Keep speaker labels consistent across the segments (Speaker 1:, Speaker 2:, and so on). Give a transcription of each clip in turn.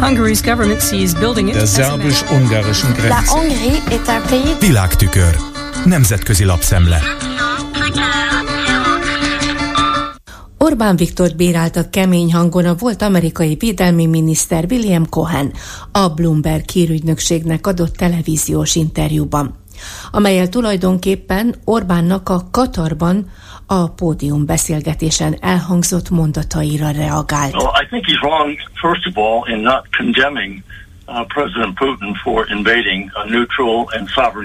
Speaker 1: Hungary's government sees building it
Speaker 2: Der szerbus-ungarischen
Speaker 3: La
Speaker 2: Grenze.
Speaker 3: Hongrie est un pays
Speaker 4: Világtükör. Nemzetközi lapszemle.
Speaker 5: Orbán Viktor bírálta kemény hangon a volt amerikai védelmi miniszter William Cohen a Bloomberg hírügynökségnek adott televíziós interjúban, amelyel tulajdonképpen Orbánnak a Katarban a pódium beszélgetésen elhangzott mondataira reagált.
Speaker 6: Well, I think he's wrong, first of all, in not condemning uh.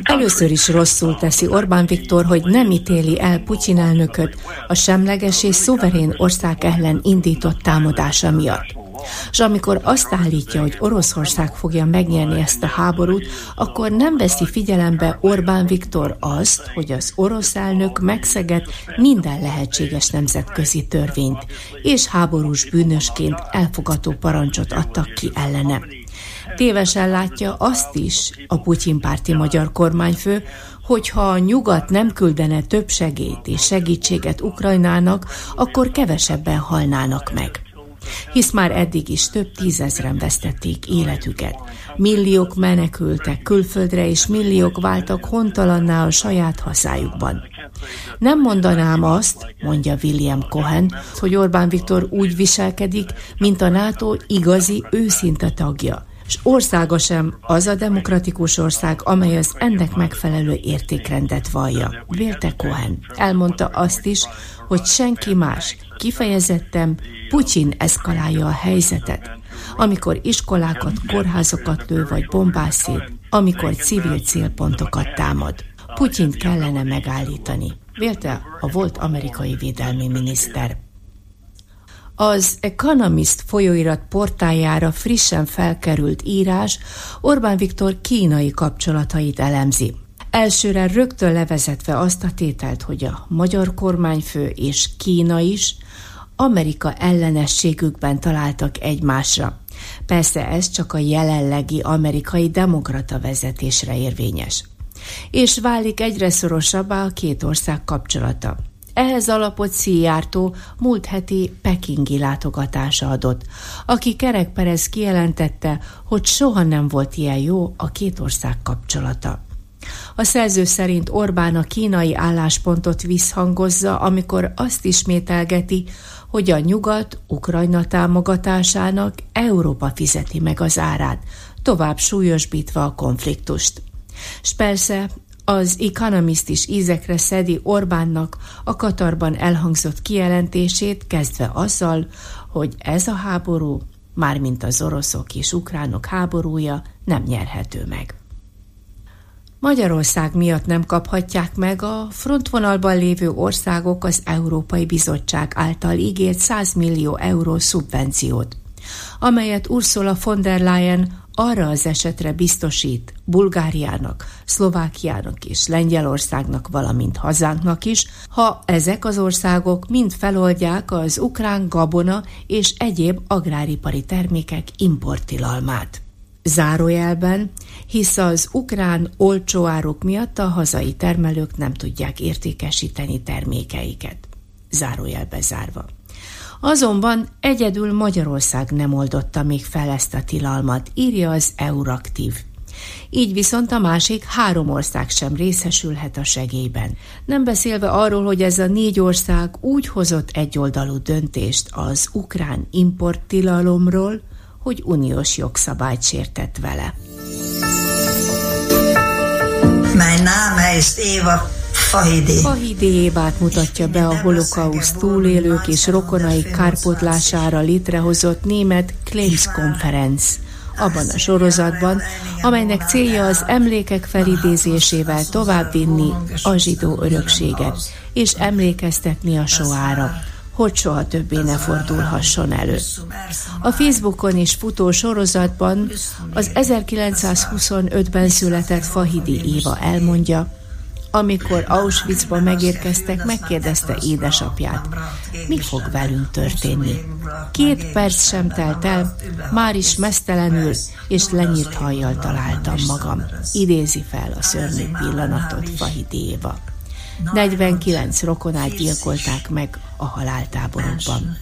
Speaker 5: Először is rosszul teszi Orbán Viktor, hogy nem ítéli el Putyin elnököt a semleges és szuverén ország ellen indított támadása miatt. És amikor azt állítja, hogy Oroszország fogja megnyerni ezt a háborút, akkor nem veszi figyelembe Orbán Viktor azt, hogy az orosz elnök megszegett minden lehetséges nemzetközi törvényt, és háborús bűnösként elfogató parancsot adtak ki ellene. Tévesen látja azt is a Putyin párti magyar kormányfő, hogyha a nyugat nem küldene több segélyt és segítséget Ukrajnának, akkor kevesebben halnának meg. Hisz már eddig is több tízezren vesztették életüket. Milliók menekültek külföldre, és milliók váltak hontalanná a saját hazájukban. Nem mondanám azt, mondja William Cohen, hogy Orbán Viktor úgy viselkedik, mint a NATO igazi, őszinte tagja, és országa sem az a demokratikus ország, amely az ennek megfelelő értékrendet vallja. Vélte Cohen. Elmondta azt is, hogy senki más, kifejezetten Putyin eszkalálja a helyzetet, amikor iskolákat, kórházakat lő vagy bombáz szét, amikor civil célpontokat támad. Putyint kellene megállítani, vélte a volt amerikai védelmi miniszter. Az Economist folyóirat portájára frissen felkerült írás Orbán Viktor kínai kapcsolatait elemzi. Elsőre rögtön levezetve azt a tételt, hogy a magyar kormányfő és Kína is Amerika ellenességükben találtak egymásra. Persze ez csak a jelenlegi amerikai demokrata vezetésre érvényes. És válik egyre szorosabbá a két ország kapcsolata. Ehhez alapot Szijjártó múlt heti pekingi látogatása adott, aki Kerek Perez kijelentette, hogy soha nem volt ilyen jó a két ország kapcsolata. A szerző szerint Orbán a kínai álláspontot visszhangozza, amikor azt ismételgeti, hogy a nyugat Ukrajna támogatásának Európa fizeti meg az árát, tovább súlyosbítva a konfliktust. S persze az Economist is ízekre szedi Orbánnak a Katarban elhangzott kijelentését, kezdve azzal, hogy ez a háború, mármint az oroszok és ukránok háborúja nem nyerhető meg. Magyarország miatt nem kaphatják meg a frontvonalban lévő országok az Európai Bizottság által ígért 100 millió euró szubvenciót, amelyet Ursula von der Leyen arra az esetre biztosít Bulgáriának, Szlovákiának és Lengyelországnak, valamint hazánknak is, ha ezek az országok mind feloldják az ukrán gabona és egyéb agráripari termékek importtilalmát. Zárójelben, hisz az ukrán olcsó áruk miatt a hazai termelők nem tudják értékesíteni termékeiket. Zárójelbe zárva. Azonban egyedül Magyarország nem oldotta még fel ezt a tilalmat, írja az Euraktív. Így viszont a másik három ország sem részesülhet a segélyben. Nem beszélve arról, hogy ez a négy ország úgy hozott egyoldalú döntést az ukrán importtilalomról, hogy uniós jogszabályt sértett vele.
Speaker 7: Mein Name ist Eva Fahidi.
Speaker 5: Fahidi Évát mutatja be a holokauszt túlélők és rokonai kárpótlására létrehozott német Claims Conference abban a sorozatban, amelynek célja az emlékek felidézésével továbbvinni a zsidó örökséget, és emlékeztetni a soára hogy soha többé ne fordulhasson elő. A Facebookon is futó sorozatban az 1925-ben született Fahidi Éva elmondja, amikor Auschwitzba megérkeztek, megkérdezte édesapját, mi fog velünk történni. Két perc sem telt el, már is mesztelenül és lenyírt hajjal találtam magam. Idézi fel a szörnyű pillanatot Fahidi Éva. 49 rokonát gyilkolták meg a haláltáborokban.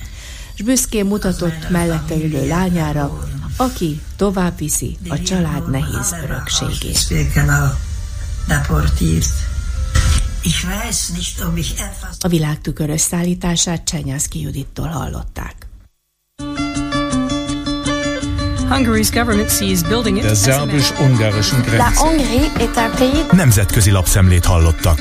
Speaker 5: És büszkén mutatott mellette ülő lányára, aki tovább viszi a család nehéz örökségét. A világtükör összeállítását Csenyászki Judittól hallották.
Speaker 1: Hungary's government sees building it
Speaker 4: Der szerbus-ungarischen
Speaker 2: La
Speaker 4: Grenze.
Speaker 2: Hongrie est un pays
Speaker 4: Nemzetközi lapszemlét hallottak.